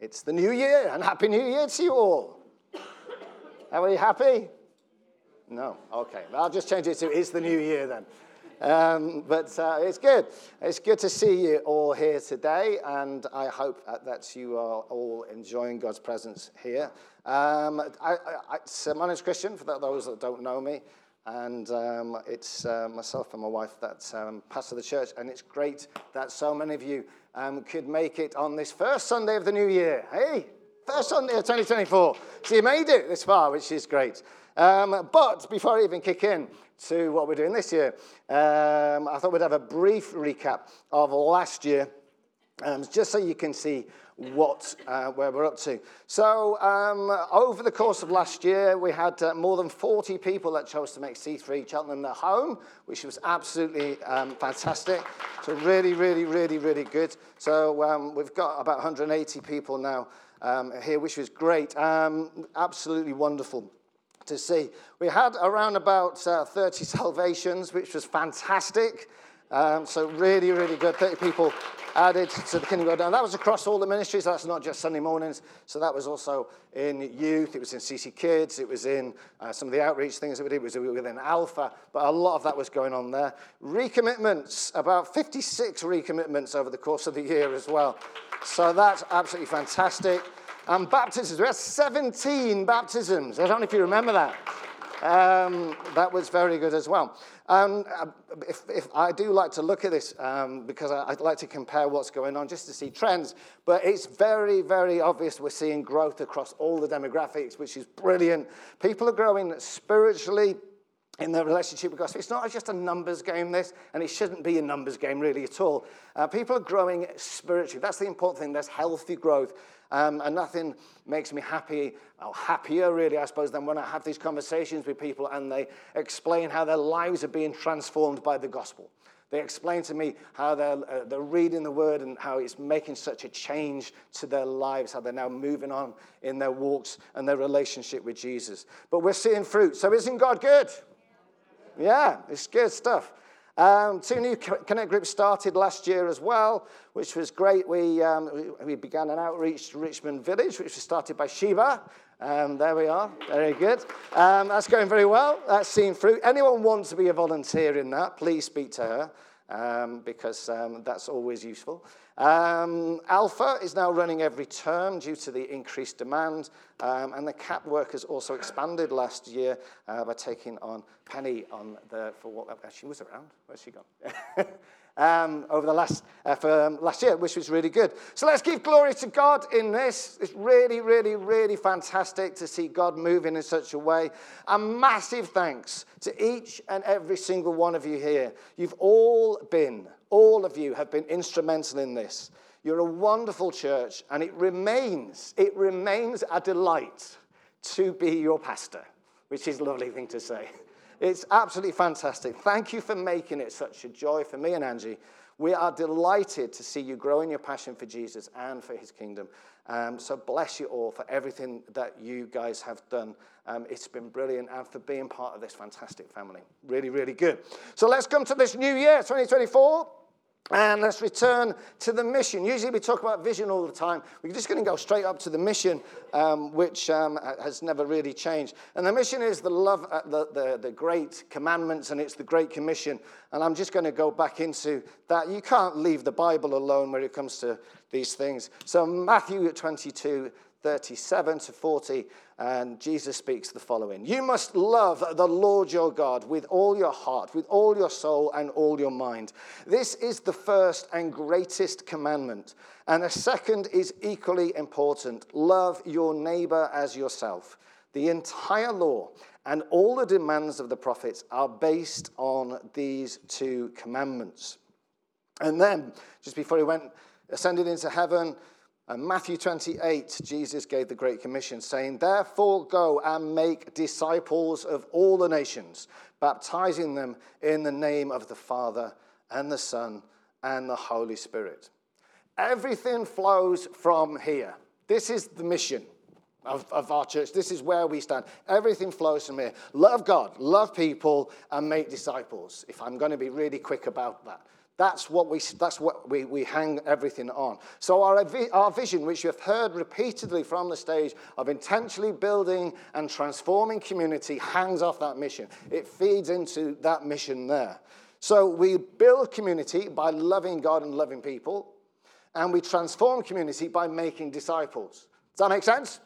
It's the new year, and Happy New Year to you all. Are we happy? No? Okay. I'll just change it to It's the new year then. Um, but uh, it's good. It's good to see you all here today, and I hope that you are all enjoying God's presence here. Um, I, I, so my name's Christian, for those that don't know me, and um, it's uh, myself and my wife that um, pastor the church, and it's great that so many of you um, could make it on this first Sunday of the new year. Hey, first Sunday of 2024. So you made it this far, which is great. Um, but before I even kick in to what we're doing this year, um, I thought we'd have a brief recap of last year, um, just so you can see what uh, where we're up to. So um, over the course of last year, we had uh, more than 40 people that chose to make C3 Cheltenham their home, which was absolutely um, fantastic. So really, really, really, really good. So um, we've got about 180 people now um, here, which was great. Um, absolutely wonderful to see. We had around about uh, 30 salvations, which was fantastic. Um, so really, really good. 30 people added to the Kingdom of God. And that was across all the ministries. That's not just Sunday mornings. So that was also in youth. It was in CC Kids. It was in uh, some of the outreach things that we did. It was within Alpha. But a lot of that was going on there. Recommitments, about 56 recommitments over the course of the year as well. So that's absolutely fantastic. And baptisms, we had 17 baptisms. I don't know if you remember that. Um, that was very good as well. Um, if, if, I do like to look at this um, because I, would like to compare what's going on just to see trends, but it's very, very obvious we're seeing growth across all the demographics, which is brilliant. People are growing spiritually in their relationship with God. So it's not just a numbers game, this, and it shouldn't be a numbers game really at all. Uh, people are growing spiritually. That's the important thing. There's healthy growth. Um, and nothing makes me happy, or happier really, I suppose, than when I have these conversations with people and they explain how their lives are being transformed by the gospel. They explain to me how they're, uh, they're reading the word and how it's making such a change to their lives, how they're now moving on in their walks and their relationship with Jesus. But we're seeing fruit. So isn't God good? Yeah, it's good stuff. Um, two new Connect groups started last year as well, which was great. We, um, we began an outreach to Richmond Village, which was started by Sheba. Um, there we are. Very good. Um, that's going very well. That's seen through. Anyone wants to be a volunteer in that, please speak to her um, because um, that's always useful. Um, Alpha is now running every term due to the increased demand, um, and the CAP work has also expanded last year uh, by taking on Penny on the for what uh, she was around. Where's she gone? um, over the last, uh, for, um, last year, which was really good. So let's give glory to God in this. It's really, really, really fantastic to see God moving in such a way. A massive thanks to each and every single one of you here. You've all been, all of you have been instrumental in this. You're a wonderful church, and it remains, it remains a delight to be your pastor, which is a lovely thing to say. It's absolutely fantastic. Thank you for making it such a joy for me and Angie. We are delighted to see you grow in your passion for Jesus and for his kingdom. Um, so bless you all for everything that you guys have done. Um, it's been brilliant and for being part of this fantastic family. Really, really good. So let's come to this new year, 2024. And let's return to the mission. Usually we talk about vision all the time. We're just going to go straight up to the mission, um, which um, has never really changed. And the mission is the love, uh, the, the, the great commandments, and it's the great commission. And I'm just going to go back into that. You can't leave the Bible alone when it comes to these things. So Matthew 22, 37 to 40, and Jesus speaks the following You must love the Lord your God with all your heart, with all your soul, and all your mind. This is the first and greatest commandment. And the second is equally important love your neighbor as yourself. The entire law and all the demands of the prophets are based on these two commandments. And then, just before he went, ascended into heaven, and Matthew 28, Jesus gave the Great Commission, saying, Therefore go and make disciples of all the nations, baptizing them in the name of the Father and the Son and the Holy Spirit. Everything flows from here. This is the mission of, of our church. This is where we stand. Everything flows from here. Love God, love people, and make disciples. If I'm going to be really quick about that, That's what we, that's what we, we hang everything on. So, our, our vision, which you've heard repeatedly from the stage of intentionally building and transforming community, hangs off that mission. It feeds into that mission there. So, we build community by loving God and loving people, and we transform community by making disciples. Does that make sense?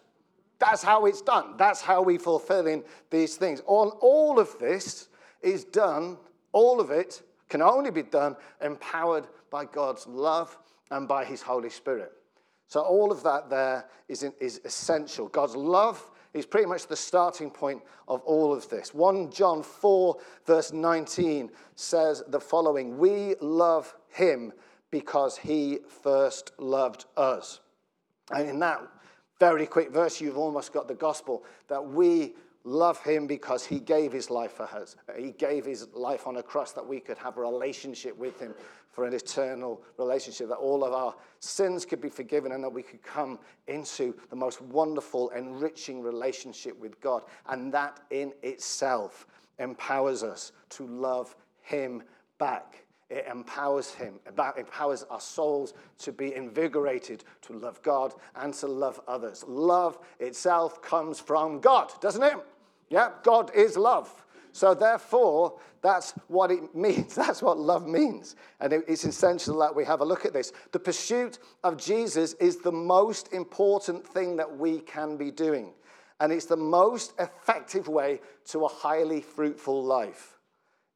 That's how it's done. That's how we fulfilling these things. All, all of this is done, all of it can only be done empowered by God's love and by His Holy Spirit. So, all of that there is, is essential. God's love is pretty much the starting point of all of this. 1 John 4, verse 19 says the following We love Him because He first loved us. And in that very quick verse, you've almost got the gospel that we love him because he gave his life for us. He gave his life on a cross that we could have a relationship with him for an eternal relationship, that all of our sins could be forgiven and that we could come into the most wonderful, enriching relationship with God. And that in itself empowers us to love him back. It empowers him, empowers our souls to be invigorated to love God and to love others. Love itself comes from God, doesn't it? Yeah, God is love. So, therefore, that's what it means. That's what love means. And it's essential that we have a look at this. The pursuit of Jesus is the most important thing that we can be doing. And it's the most effective way to a highly fruitful life.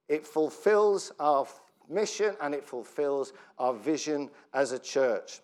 It fulfills our mission and it fulfills our vision as a church.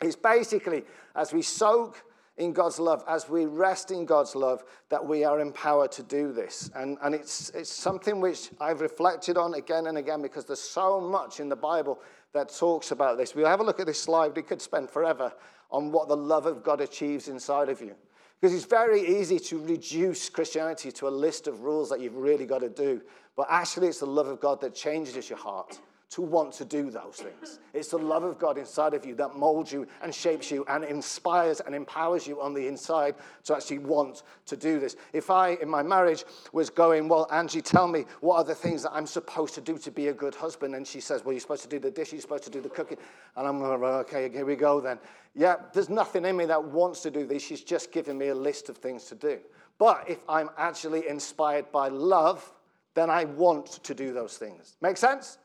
It's basically as we soak in God's love, as we rest in God's love, that we are empowered to do this. And, and it's, it's something which I've reflected on again and again because there's so much in the Bible that talks about this. We'll have a look at this slide. We could spend forever on what the love of God achieves inside of you. Because it's very easy to reduce Christianity to a list of rules that you've really got to do. But actually, it's the love of God that changes your heart to want to do those things. It's the love of God inside of you that molds you and shapes you and inspires and empowers you on the inside to actually want to do this. If I, in my marriage, was going, Well, Angie, tell me what are the things that I'm supposed to do to be a good husband? And she says, Well, you're supposed to do the dishes, you're supposed to do the cooking. And I'm like, Okay, here we go then. Yeah, there's nothing in me that wants to do this. She's just giving me a list of things to do. But if I'm actually inspired by love, then I want to do those things. Make sense?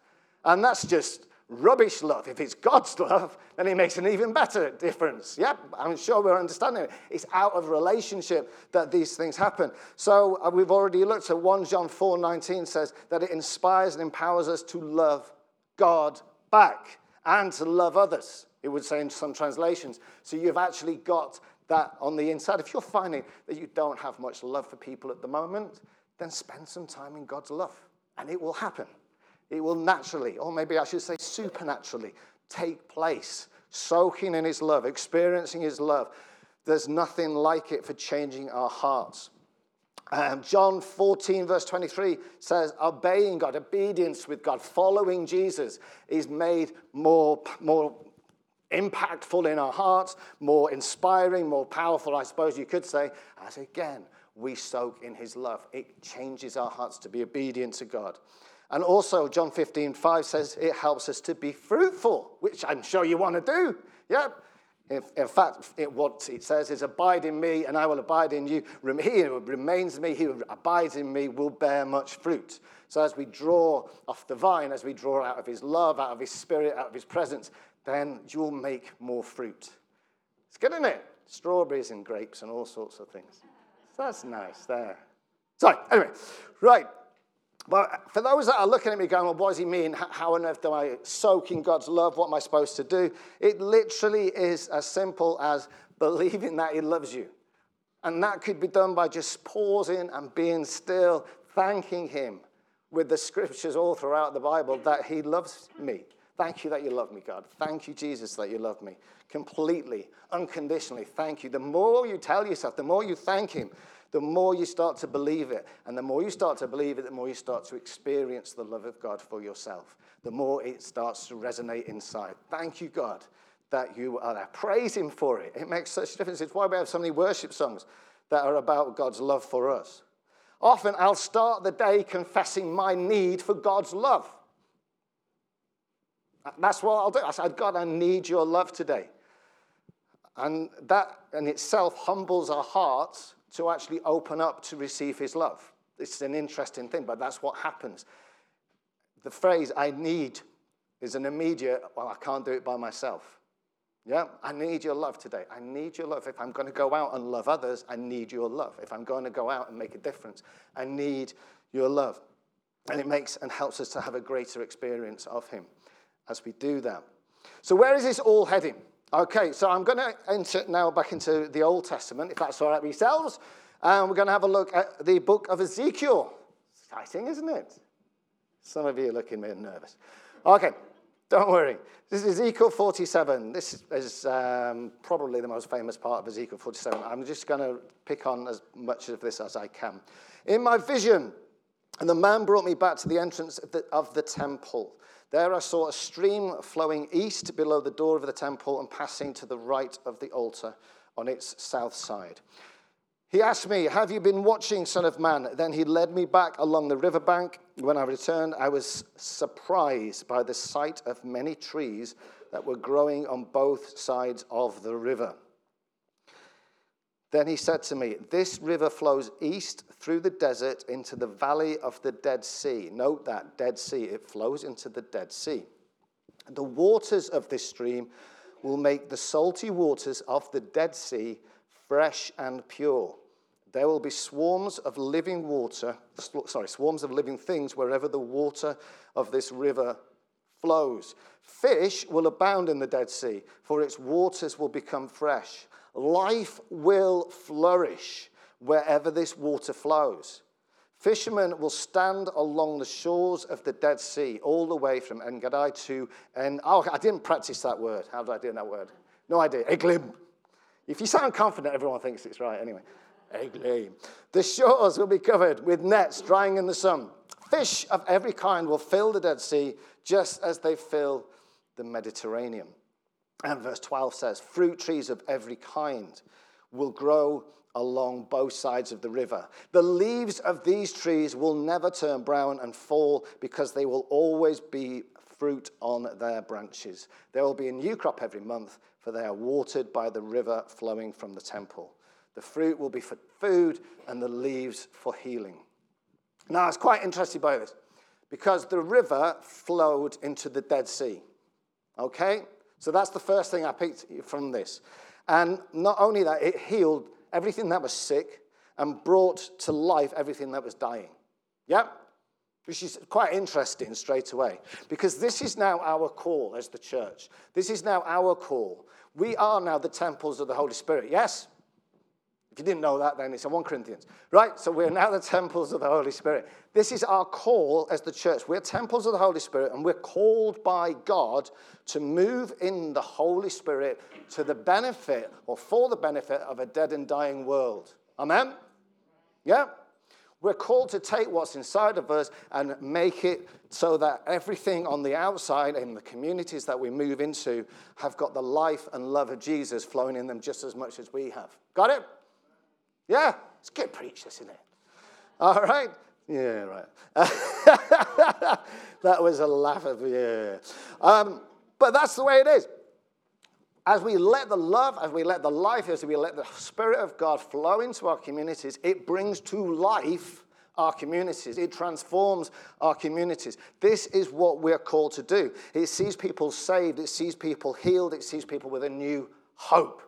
And that's just rubbish love. If it's God's love, then it makes an even better difference. Yep, I'm sure we're understanding it. It's out of relationship that these things happen. So uh, we've already looked at 1 John 4 19 says that it inspires and empowers us to love God back and to love others. It would say in some translations. So you've actually got that on the inside. If you're finding that you don't have much love for people at the moment, then spend some time in God's love and it will happen. It will naturally, or maybe I should say supernaturally, take place. Soaking in His love, experiencing His love. There's nothing like it for changing our hearts. Um, John 14, verse 23 says, obeying God, obedience with God, following Jesus is made more, more impactful in our hearts, more inspiring, more powerful, I suppose you could say, as again, we soak in his love. It changes our hearts to be obedient to God. And also, John 15, 5 says it helps us to be fruitful, which I'm sure you want to do. Yep. In, in fact, it, what it says is, Abide in me, and I will abide in you. He who remains in me, he who abides in me, will bear much fruit. So, as we draw off the vine, as we draw out of his love, out of his spirit, out of his presence, then you'll make more fruit. It's good, isn't it? Strawberries and grapes and all sorts of things. So that's nice there. So, anyway, right. But for those that are looking at me going, well, what does he mean? How on earth do I soak in God's love? What am I supposed to do? It literally is as simple as believing that he loves you. And that could be done by just pausing and being still, thanking him with the scriptures all throughout the Bible that he loves me. Thank you that you love me, God. Thank you, Jesus, that you love me completely, unconditionally. Thank you. The more you tell yourself, the more you thank him, the more you start to believe it. And the more you start to believe it, the more you start to experience the love of God for yourself. The more it starts to resonate inside. Thank you, God, that you are there. Praise Him for it. It makes such a difference. It's why we have so many worship songs that are about God's love for us. Often I'll start the day confessing my need for God's love. That's what I'll do. I said, God, I need your love today. And that in itself humbles our hearts to actually open up to receive his love. It's an interesting thing, but that's what happens. The phrase, I need, is an immediate, well, I can't do it by myself. Yeah, I need your love today. I need your love. If I'm going to go out and love others, I need your love. If I'm going to go out and make a difference, I need your love. And it makes and helps us to have a greater experience of Him as we do that. So, where is this all heading? Okay, so I'm going to enter now back into the Old Testament, if that's all right with yourselves. And we're going to have a look at the book of Ezekiel. Exciting, isn't it? Some of you are looking a bit nervous. Okay, don't worry. This is Ezekiel 47. This is um, probably the most famous part of Ezekiel 47. I'm just going to pick on as much of this as I can. In my vision, and the man brought me back to the entrance of the, of the temple. There I saw a stream flowing east below the door of the temple and passing to the right of the altar on its south side. He asked me, Have you been watching, Son of Man? Then he led me back along the riverbank. When I returned, I was surprised by the sight of many trees that were growing on both sides of the river. Then he said to me, This river flows east through the desert into the valley of the Dead Sea. Note that, Dead Sea, it flows into the Dead Sea. The waters of this stream will make the salty waters of the Dead Sea fresh and pure. There will be swarms of living water, sorry, swarms of living things wherever the water of this river flows. Fish will abound in the Dead Sea, for its waters will become fresh. Life will flourish wherever this water flows. Fishermen will stand along the shores of the Dead Sea, all the way from En to En. Oh, I didn't practice that word. How did I do that word? No idea. Eglim. If you sound confident, everyone thinks it's right anyway. Eglim. The shores will be covered with nets drying in the sun. Fish of every kind will fill the Dead Sea just as they fill the Mediterranean. And verse 12 says, Fruit trees of every kind will grow along both sides of the river. The leaves of these trees will never turn brown and fall because they will always be fruit on their branches. There will be a new crop every month, for they are watered by the river flowing from the temple. The fruit will be for food and the leaves for healing. Now, I was quite interested by this because the river flowed into the Dead Sea. Okay? So that's the first thing I picked from this. And not only that, it healed everything that was sick and brought to life everything that was dying. Yeah? Which is quite interesting straight away. Because this is now our call as the church. This is now our call. We are now the temples of the Holy Spirit. Yes? If you didn't know that, then it's in 1 Corinthians. Right? So we're now the temples of the Holy Spirit. This is our call as the church. We're temples of the Holy Spirit, and we're called by God to move in the Holy Spirit to the benefit or for the benefit of a dead and dying world. Amen? Yeah? We're called to take what's inside of us and make it so that everything on the outside in the communities that we move into have got the life and love of Jesus flowing in them just as much as we have. Got it? Yeah, it's good preach, isn't it? All right. Yeah, right. that was a laugh of, yeah. Um, but that's the way it is. As we let the love, as we let the life, as we let the Spirit of God flow into our communities, it brings to life our communities. It transforms our communities. This is what we're called to do. It sees people saved, it sees people healed, it sees people with a new hope.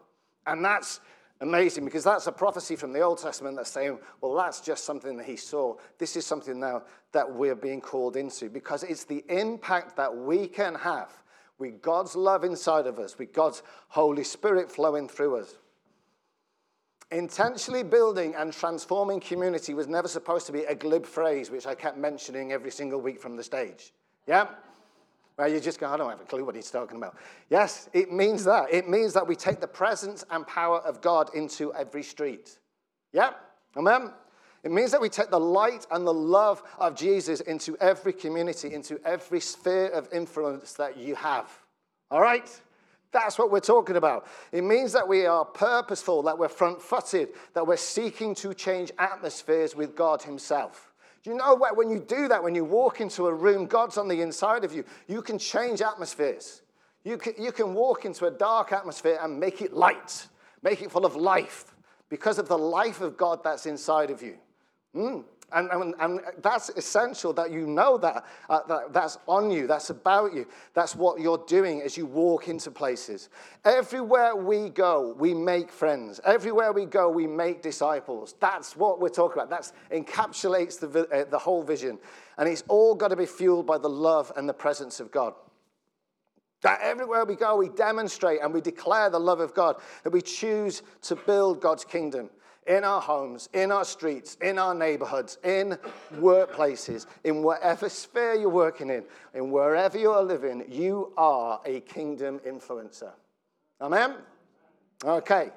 And that's amazing because that's a prophecy from the Old Testament that's saying, well, that's just something that he saw. This is something now that we're being called into because it's the impact that we can have with God's love inside of us, with God's Holy Spirit flowing through us. Intentionally building and transforming community was never supposed to be a glib phrase, which I kept mentioning every single week from the stage. Yeah? Where you just go, I don't have a clue what he's talking about. Yes, it means that. It means that we take the presence and power of God into every street. Yeah? Amen? It means that we take the light and the love of Jesus into every community, into every sphere of influence that you have. All right? That's what we're talking about. It means that we are purposeful, that we're front footed, that we're seeking to change atmospheres with God Himself. Do you know what? When you do that, when you walk into a room, God's on the inside of you. You can change atmospheres. You can, you can walk into a dark atmosphere and make it light, make it full of life because of the life of God that's inside of you. Mm. And, and, and, that's essential that you know that, uh, that that's on you, that's about you, that's what you're doing as you walk into places. Everywhere we go, we make friends. Everywhere we go, we make disciples. That's what we're talking about. That encapsulates the, uh, the whole vision. And it's all got to be fueled by the love and the presence of God. That everywhere we go, we demonstrate and we declare the love of God, that we choose to build God's kingdom in our homes, in our streets, in our neighborhoods, in workplaces, in whatever sphere you're working in, in wherever you are living, you are a kingdom influencer. Amen? Okay.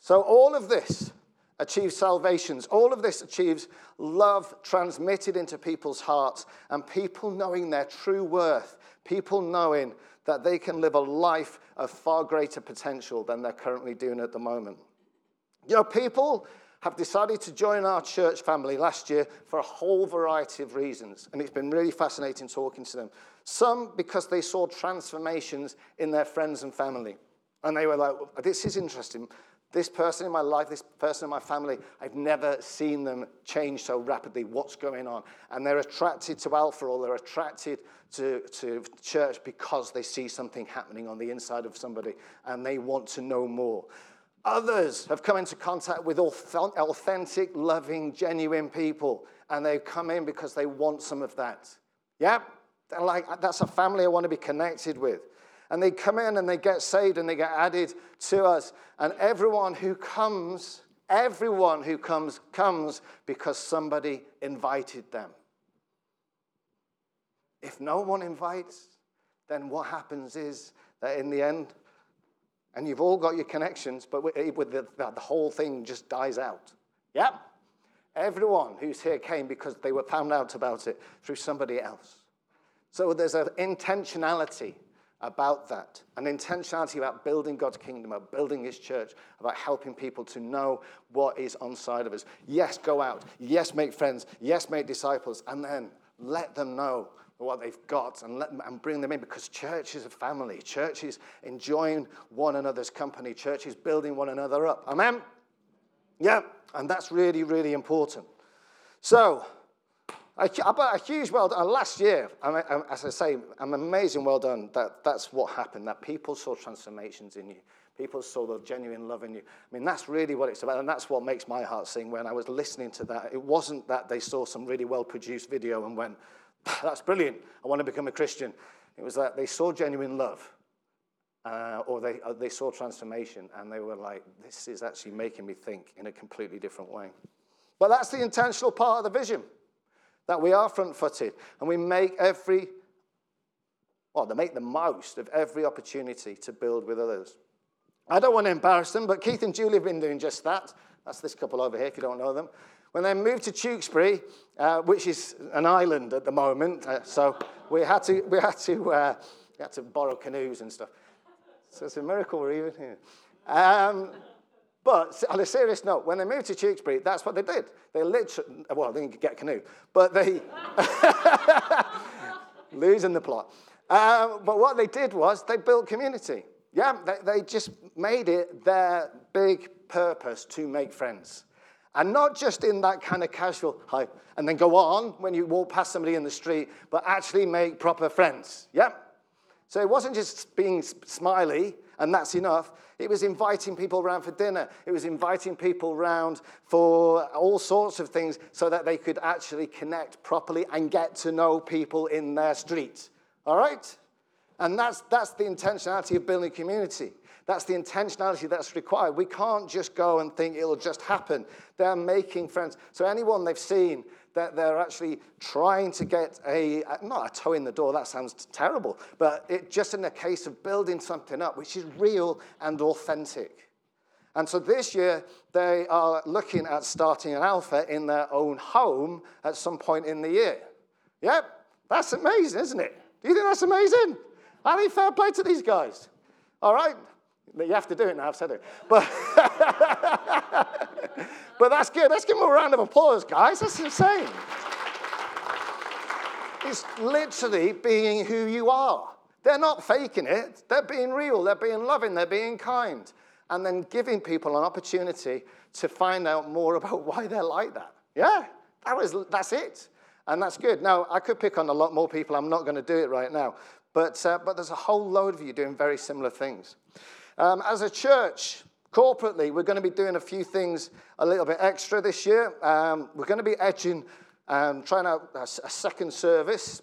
So all of this achieves salvations. All of this achieves love transmitted into people's hearts and people knowing their true worth, people knowing that they can live a life of far greater potential than they're currently doing at the moment. You know, people have decided to join our church family last year for a whole variety of reasons, and it's been really fascinating talking to them. Some because they saw transformations in their friends and family, and they were like, This is interesting. This person in my life, this person in my family, I've never seen them change so rapidly. What's going on? And they're attracted to Alpha or they're attracted to, to church because they see something happening on the inside of somebody and they want to know more. Others have come into contact with authentic, loving, genuine people, and they've come in because they want some of that. Yeah? They're like, that's a family I want to be connected with. And they come in and they get saved and they get added to us. And everyone who comes, everyone who comes, comes because somebody invited them. If no one invites, then what happens is that in the end, and you've all got your connections, but with eh, the, the whole thing just dies out. Yep. Everyone who's here came because they were found out about it through somebody else. So there's an intentionality about that, an intentionality about building God's kingdom, about building His church, about helping people to know what is on side of us. Yes, go out. Yes, make friends. Yes, make disciples. And then let them know what they've got and, let them, and bring them in because church is a family. Church is enjoying one another's company. Church is building one another up. Amen? Yeah, and that's really, really important. So, a, a huge well done. Last year, as I say, I'm amazing well done. That, that's what happened, that people saw transformations in you. People saw the genuine love in you. I mean, that's really what it's about, and that's what makes my heart sing when I was listening to that. It wasn't that they saw some really well produced video and went, that's brilliant. I want to become a Christian. It was that they saw genuine love. Uh, or they, uh, they saw transformation and they were like, this is actually making me think in a completely different way. But that's the intentional part of the vision that we are front footed and we make every, well, they make the most of every opportunity to build with others. I don't want to embarrass them, but Keith and Julie have been doing just that. That's this couple over here, if you don't know them. When they moved to Tewkesbury, uh, which is an island at the moment, uh, so we had to, we had to, uh, we had to borrow canoes and stuff. So it's a miracle we're even here. Um, but on a serious note, when they moved to Tewkesbury, that's what they did. They literally, well, they didn't get a canoe, but they, losing the plot. Uh, but what they did was they built community. Yeah, they, they just made it their big purpose to make friends. And not just in that kind of casual, hi, and then go on when you walk past somebody in the street, but actually make proper friends. Yep. So it wasn't just being smiley and that's enough. It was inviting people around for dinner. It was inviting people around for all sorts of things so that they could actually connect properly and get to know people in their street. All right? And that's, that's the intentionality of building community. That's the intentionality that's required. We can't just go and think it'll just happen. They're making friends. So anyone they've seen that they're actually trying to get a, not a toe in the door, that sounds terrible, but it just in a case of building something up which is real and authentic. And so this year, they are looking at starting an alpha in their own home at some point in the year. Yep, that's amazing, isn't it? Do you think that's amazing? I think fair play to these guys. All right, you have to do it now, I've said it. But, but that's good. Let's give them a round of applause, guys. That's insane. It's literally being who you are. They're not faking it, they're being real, they're being loving, they're being kind, and then giving people an opportunity to find out more about why they're like that. Yeah, that was, that's it. And that's good. Now, I could pick on a lot more people. I'm not going to do it right now. But, uh, but there's a whole load of you doing very similar things. Um, as a church, corporately, we're going to be doing a few things a little bit extra this year. Um, we're going to be edging, um, trying out a, a, second service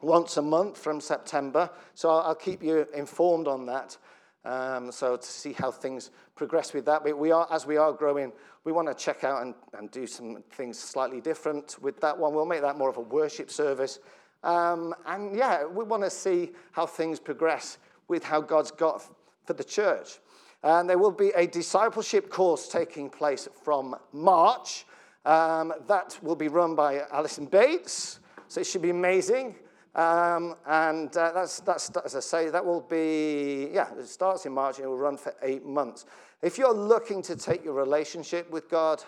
once a month from September. So I'll, I'll keep you informed on that. Um, so to see how things progress with that. But we are, as we are growing, we want to check out and, and do some things slightly different with that one. We'll make that more of a worship service. Um, and yeah, we want to see how things progress with how God's got for the church. And there will be a discipleship course taking place from March. Um, that will be run by Alison Bates. So it should be amazing. Um, and uh, that's, that's, as I say, that will be, yeah, it starts in March and it will run for eight months. If you're looking to take your relationship with God,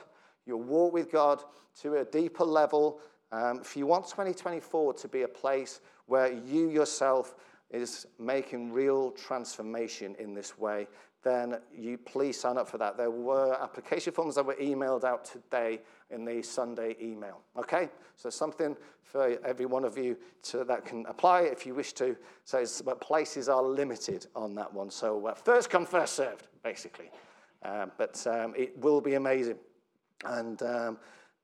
your walk with God to a deeper level, um, if you want 2024 to be a place where you yourself is making real transformation in this way, then you please sign up for that. There were application forms that were emailed out today in the Sunday email. Okay? So something for every one of you to, that can apply if you wish to. So but places are limited on that one. So uh, first come, first served, basically. Um, but um, it will be amazing. And um,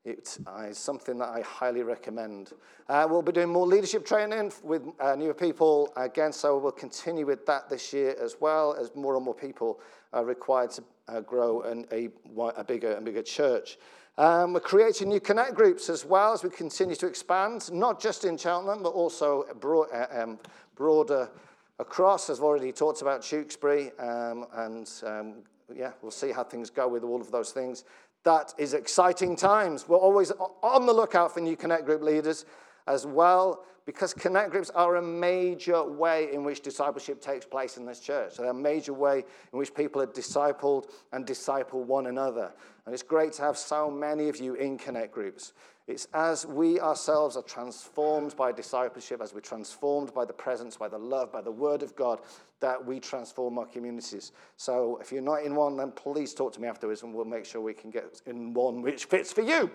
it is something that I highly recommend. Uh, we'll be doing more leadership training with uh, newer people again, so we'll continue with that this year as well as more and more people are required to uh, grow an, a, a bigger and bigger church. Um, we're creating new connect groups as well as we continue to expand, not just in Cheltenham, but also broad, uh, um, broader across, as I've already talked about Tewkesbury, um, and um, yeah, we'll see how things go with all of those things. That is exciting times. We're always on the lookout for new Connect Group leaders as well, because Connect Groups are a major way in which discipleship takes place in this church. They're a major way in which people are discipled and disciple one another. And it's great to have so many of you in Connect Groups. It's as we ourselves are transformed by discipleship, as we're transformed by the presence, by the love, by the word of God, that we transform our communities. So if you're not in one, then please talk to me afterwards and we'll make sure we can get in one which fits for you.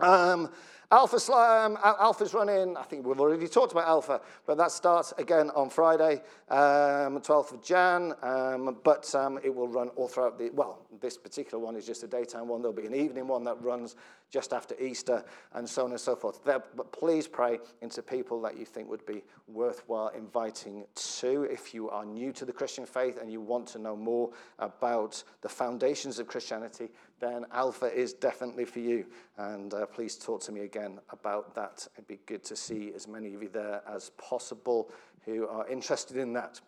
Um, Alpha Slam, Alpha's running, I think we've already talked about Alpha, but that starts again on Friday, um, 12th of Jan, um, but um, it will run all throughout the, well, this particular one is just a daytime one. There'll be an evening one that runs just after Easter and so on and so forth. There, but please pray into people that you think would be worthwhile inviting to. If you are new to the Christian faith and you want to know more about the foundations of Christianity, then Alpha is definitely for you. And uh, please talk to me again about that. It'd be good to see as many of you there as possible who are interested in that.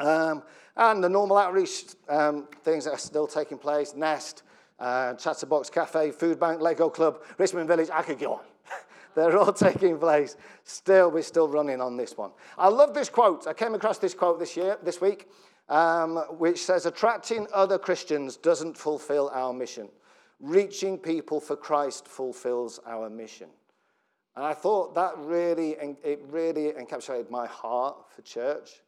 Um, and the normal outreach um, things that are still taking place Nest, uh, Chatterbox Cafe, Food Bank, Lego Club, Richmond Village, I could go on. They're all taking place. Still, we're still running on this one. I love this quote. I came across this quote this year, this week um, which says, Attracting other Christians doesn't fulfill our mission. Reaching people for Christ fulfills our mission. And I thought that really, it really encapsulated my heart for church.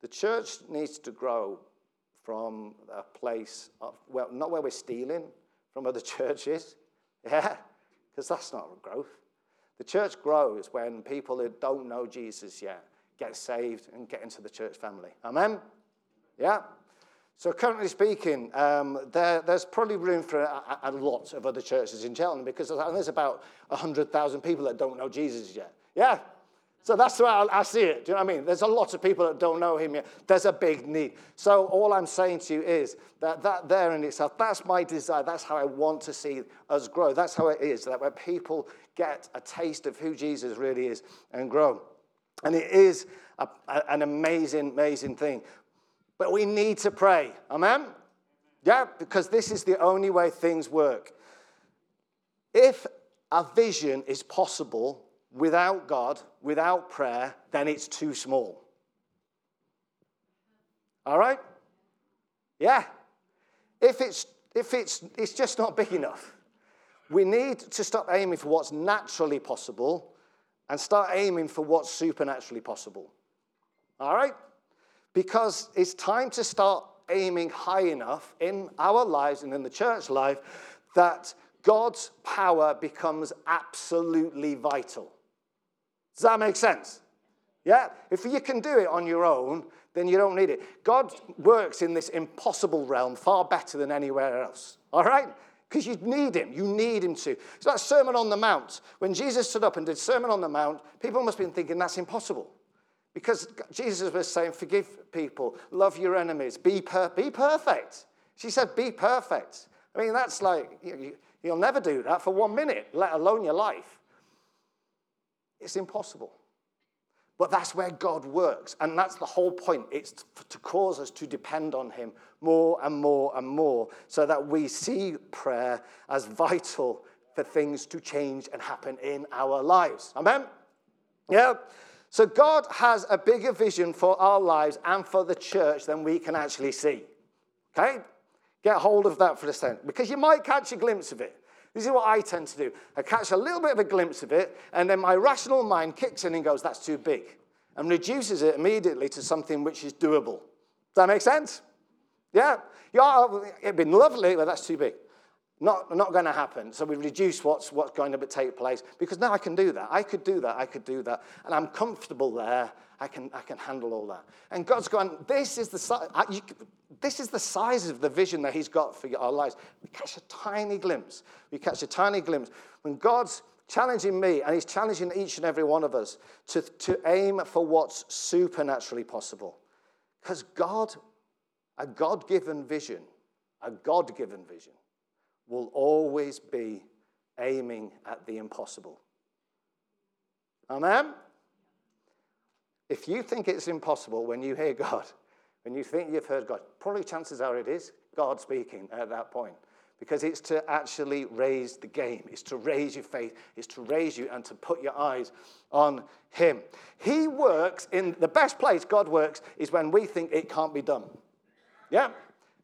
The church needs to grow from a place of, well, not where we're stealing from other churches, yeah, because that's not growth. The church grows when people who don't know Jesus yet get saved and get into the church family. Amen? Yeah? So, currently speaking, um, there, there's probably room for a, a, lot of other churches in Cheltenham because there's about 100,000 people that don't know Jesus yet. Yeah? So that's the way I, I see it. Do you know what I mean? There's a lot of people that don't know him yet. There's a big need. So, all I'm saying to you is that that there in itself, that's my desire. That's how I want to see us grow. That's how it is, that where people get a taste of who Jesus really is and grow. And it is a, a, an amazing, amazing thing. But we need to pray. Amen? Yeah, because this is the only way things work. If a vision is possible without God, without prayer, then it's too small. All right? Yeah. If it's if it's it's just not big enough. We need to stop aiming for what's naturally possible and start aiming for what's supernaturally possible. All right? Because it's time to start aiming high enough in our lives and in the church life that God's power becomes absolutely vital. Does that make sense? Yeah? If you can do it on your own, then you don't need it. God works in this impossible realm far better than anywhere else. All right? Because you need him. You need him to. It's like Sermon on the Mount. When Jesus stood up and did Sermon on the Mount, people must have been thinking that's impossible. Because Jesus was saying, forgive people, love your enemies, be, per- be perfect. She said, be perfect. I mean, that's like, you, you'll never do that for one minute, let alone your life. It's impossible. But that's where God works. And that's the whole point. It's to cause us to depend on Him more and more and more so that we see prayer as vital for things to change and happen in our lives. Amen? Yeah? So God has a bigger vision for our lives and for the church than we can actually see. Okay? Get hold of that for a second because you might catch a glimpse of it. This is what I tend to do. I catch a little bit of a glimpse of it, and then my rational mind kicks in and goes, that's too big, and reduces it immediately to something which is doable. Does that make sense? Yeah? yeah it'd been lovely, but that's too big. Not, not going to happen. So we reduce what's, what's going to take place because now I can do that. I could do that. I could do that. And I'm comfortable there. I can, I can handle all that. And God's going, this is, the, you, this is the size of the vision that He's got for our lives. We catch a tiny glimpse. We catch a tiny glimpse. When God's challenging me, and He's challenging each and every one of us to, to aim for what's supernaturally possible. Because God, a God given vision, a God given vision, will always be aiming at the impossible. Amen? If you think it's impossible when you hear God, when you think you've heard God, probably chances are it is God speaking at that point. Because it's to actually raise the game, it's to raise your faith, it's to raise you and to put your eyes on Him. He works in the best place God works is when we think it can't be done. Yeah?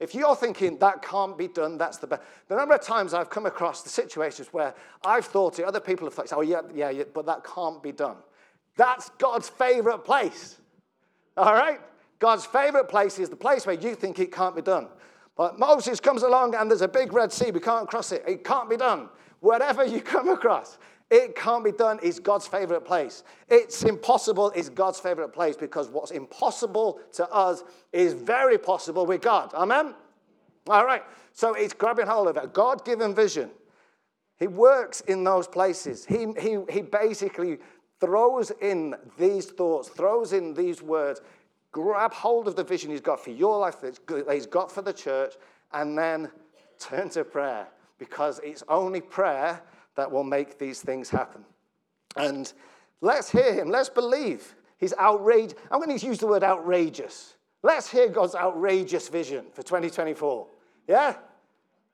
If you're thinking that can't be done, that's the best. The number of times I've come across the situations where I've thought it, other people have thought, oh, yeah, yeah, yeah, but that can't be done. That's God's favorite place. All right? God's favorite place is the place where you think it can't be done. But Moses comes along and there's a big Red Sea. We can't cross it. It can't be done. Whatever you come across, it can't be done is God's favorite place. It's impossible is God's favorite place because what's impossible to us is very possible with God. Amen? All right. So it's grabbing hold of it. God given vision. He works in those places. He, he, he basically throws in these thoughts, throws in these words, grab hold of the vision he's got for your life, that he's got for the church, and then turn to prayer because it's only prayer that will make these things happen. And let's hear him. Let's believe. He's outrageous. I'm going to use the word outrageous. Let's hear God's outrageous vision for 2024. Yeah?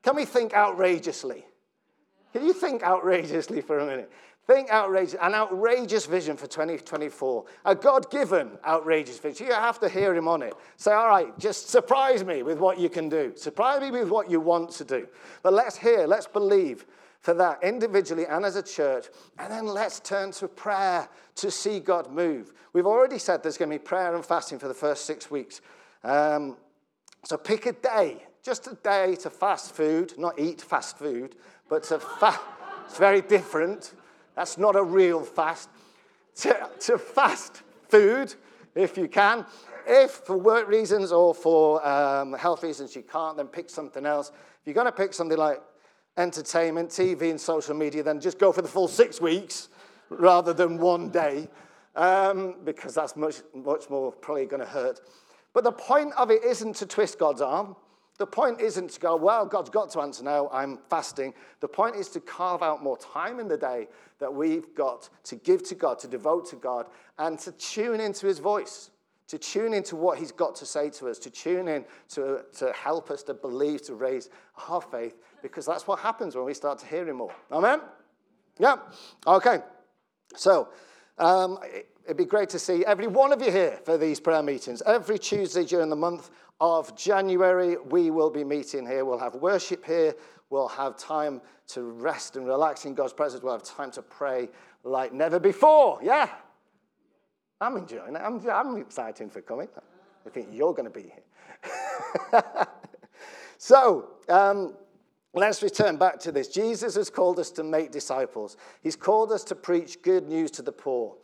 Can we think outrageously? Can you think outrageously for a minute? Think outrageous, an outrageous vision for 2024, a God given outrageous vision. You have to hear him on it. Say, all right, just surprise me with what you can do. Surprise me with what you want to do. But let's hear, let's believe for that individually and as a church. And then let's turn to prayer to see God move. We've already said there's going to be prayer and fasting for the first six weeks. Um, so pick a day, just a day to fast food, not eat fast food, but to fast. it's very different. That's not a real fast. To, to fast food, if you can. If for work reasons or for um, health reasons you can't, then pick something else. If you're going to pick something like entertainment, TV, and social media, then just go for the full six weeks rather than one day, um, because that's much, much more probably going to hurt. But the point of it isn't to twist God's arm. The point isn't to go, well, God's got to answer now, I'm fasting. The point is to carve out more time in the day that we've got to give to God, to devote to God, and to tune into his voice to tune into what he's got to say to us, to tune in to, to help us to believe, to raise our faith, because that's what happens when we start to hear him more. Amen? Yeah. Okay. So, um, it'd be great to see every one of you here for these prayer meetings. Every Tuesday during the month of January, we will be meeting here. We'll have worship here. We'll have time to rest and relax in God's presence. We'll have time to pray like never before. Yeah? I'm enjoying it. I'm, I'm excited for coming. I think you're going to be here. so, um, let's return back to this. Jesus has called us to make disciples, He's called us to preach good news to the poor.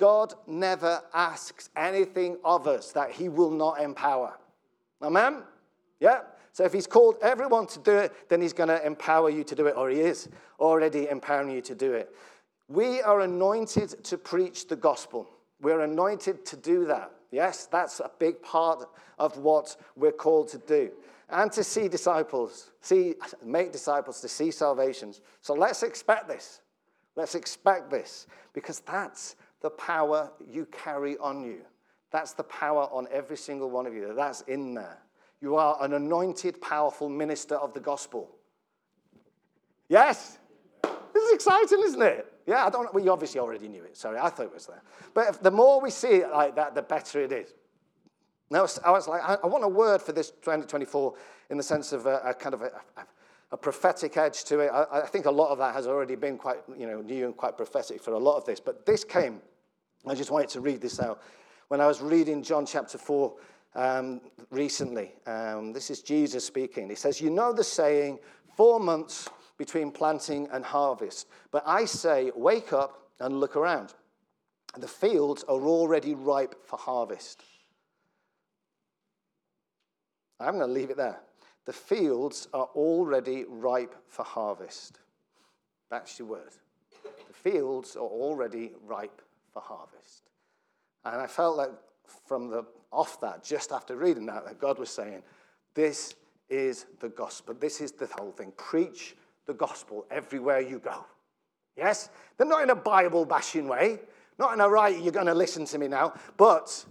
God never asks anything of us that He will not empower. Amen? Yeah? So if He's called everyone to do it, then He's going to empower you to do it, or He is already empowering you to do it. We are anointed to preach the gospel. We're anointed to do that. Yes, that's a big part of what we're called to do. And to see disciples, see, make disciples, to see salvations. So let's expect this. Let's expect this because that's the power you carry on you. That's the power on every single one of you. That's in there. You are an anointed, powerful minister of the gospel. Yes? This is exciting, isn't it? Yeah, I don't. Well, you obviously already knew it. Sorry, I thought it was there. But the more we see it like that, the better it is. Now, I was like, I, I want a word for this 2024 in the sense of a, a kind of a, a, a, prophetic edge to it. I, I, think a lot of that has already been quite, you know, new and quite prophetic for a lot of this. But this came. I just wanted to read this out when I was reading John chapter 4 um, recently. Um, this is Jesus speaking. He says, "You know the saying, four months." between planting and harvest. But I say, wake up and look around. The fields are already ripe for harvest. I'm going to leave it there. The fields are already ripe for harvest. That's your word. The fields are already ripe for harvest. And I felt like from the off that, just after reading that, that God was saying, This is the gospel. This is the whole thing. Preach the gospel everywhere you go. Yes? They're not in a Bible bashing way, not in a right, you're going to listen to me now, but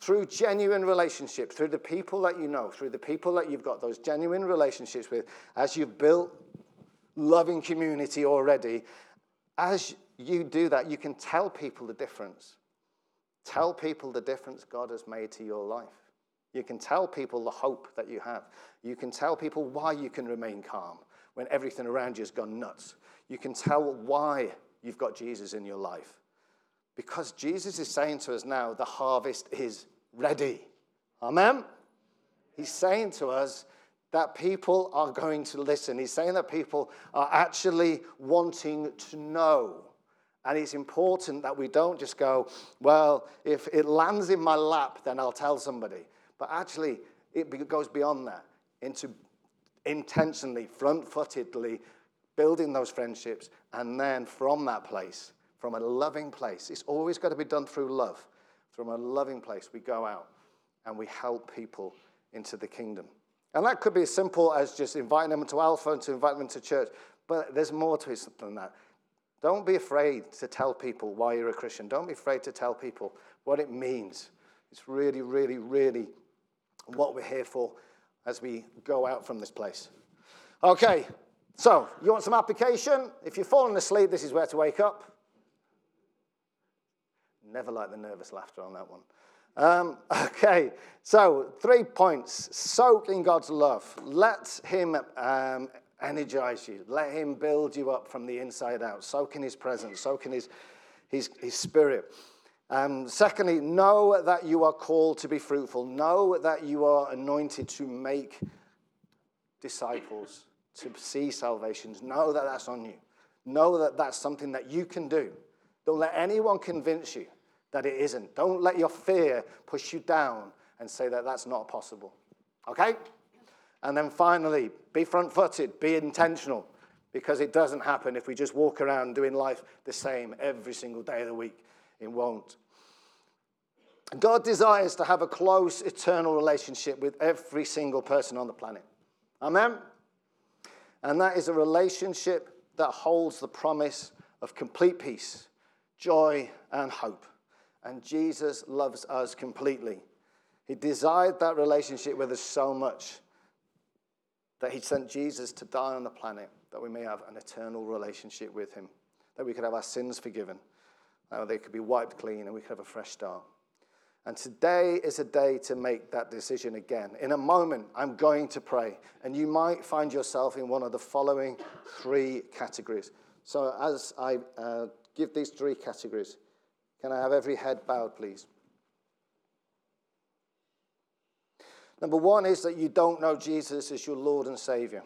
through genuine relationship, through the people that you know, through the people that you've got those genuine relationships with, as you've built loving community already, as you do that, you can tell people the difference. Tell people the difference God has made to your life. You can tell people the hope that you have. You can tell people why you can remain calm when everything around you has gone nuts. You can tell why you've got Jesus in your life. Because Jesus is saying to us now, the harvest is ready. Amen? He's saying to us that people are going to listen. He's saying that people are actually wanting to know. And it's important that we don't just go, well, if it lands in my lap, then I'll tell somebody. But actually, it goes beyond that into intentionally, front footedly building those friendships. And then from that place, from a loving place, it's always got to be done through love. From a loving place, we go out and we help people into the kingdom. And that could be as simple as just inviting them to Alpha and to invite them to church. But there's more to it than that. Don't be afraid to tell people why you're a Christian. Don't be afraid to tell people what it means. It's really, really, really what we're here for as we go out from this place. Okay, so you want some application? If you've fallen asleep, this is where to wake up. Never like the nervous laughter on that one. Um, okay, so three points. Soak in God's love. Let Him um, energize you. Let Him build you up from the inside out. Soak in His presence. Soak in His, His, His Spirit. Um, secondly, know that you are called to be fruitful. Know that you are anointed to make disciples, to see salvations. Know that that's on you. Know that that's something that you can do. Don't let anyone convince you that it isn't. Don't let your fear push you down and say that that's not possible. Okay? And then finally, be front footed, be intentional, because it doesn't happen if we just walk around doing life the same every single day of the week. It won't. God desires to have a close, eternal relationship with every single person on the planet. Amen? And that is a relationship that holds the promise of complete peace, joy, and hope. And Jesus loves us completely. He desired that relationship with us so much that he sent Jesus to die on the planet that we may have an eternal relationship with him, that we could have our sins forgiven, That they could be wiped clean and we could have a fresh start. And today is a day to make that decision again. In a moment, I'm going to pray, and you might find yourself in one of the following three categories. So, as I uh, give these three categories, can I have every head bowed, please? Number one is that you don't know Jesus as your Lord and Savior,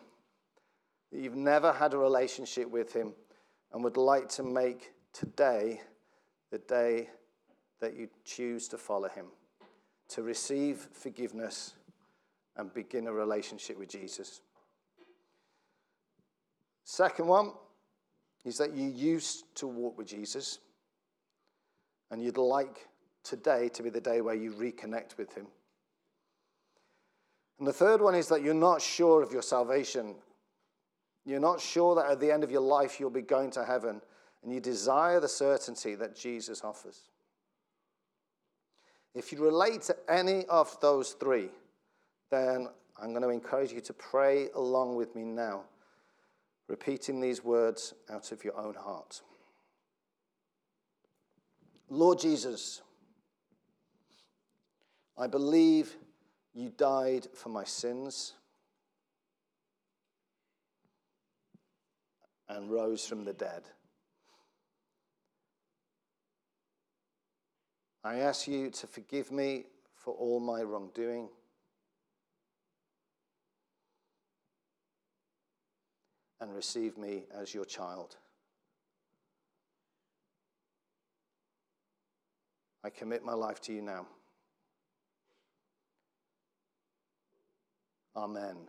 that you've never had a relationship with Him and would like to make today the day that you choose to follow him, to receive forgiveness and begin a relationship with Jesus. Second one is that you used to walk with Jesus and you'd like today to be the day where you reconnect with him. And the third one is that you're not sure of your salvation. You're not sure that at the end of your life you'll be going to heaven, and you desire the certainty that Jesus offers. If you relate to any of those three, then I'm going to encourage you to pray along with me now, repeating these words out of your own heart. Lord Jesus, I believe you died for my sins and rose from the dead. I ask you to forgive me for all my wrongdoing. And receive me as your child. I commit my life to you now. Amen.